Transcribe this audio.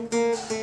Música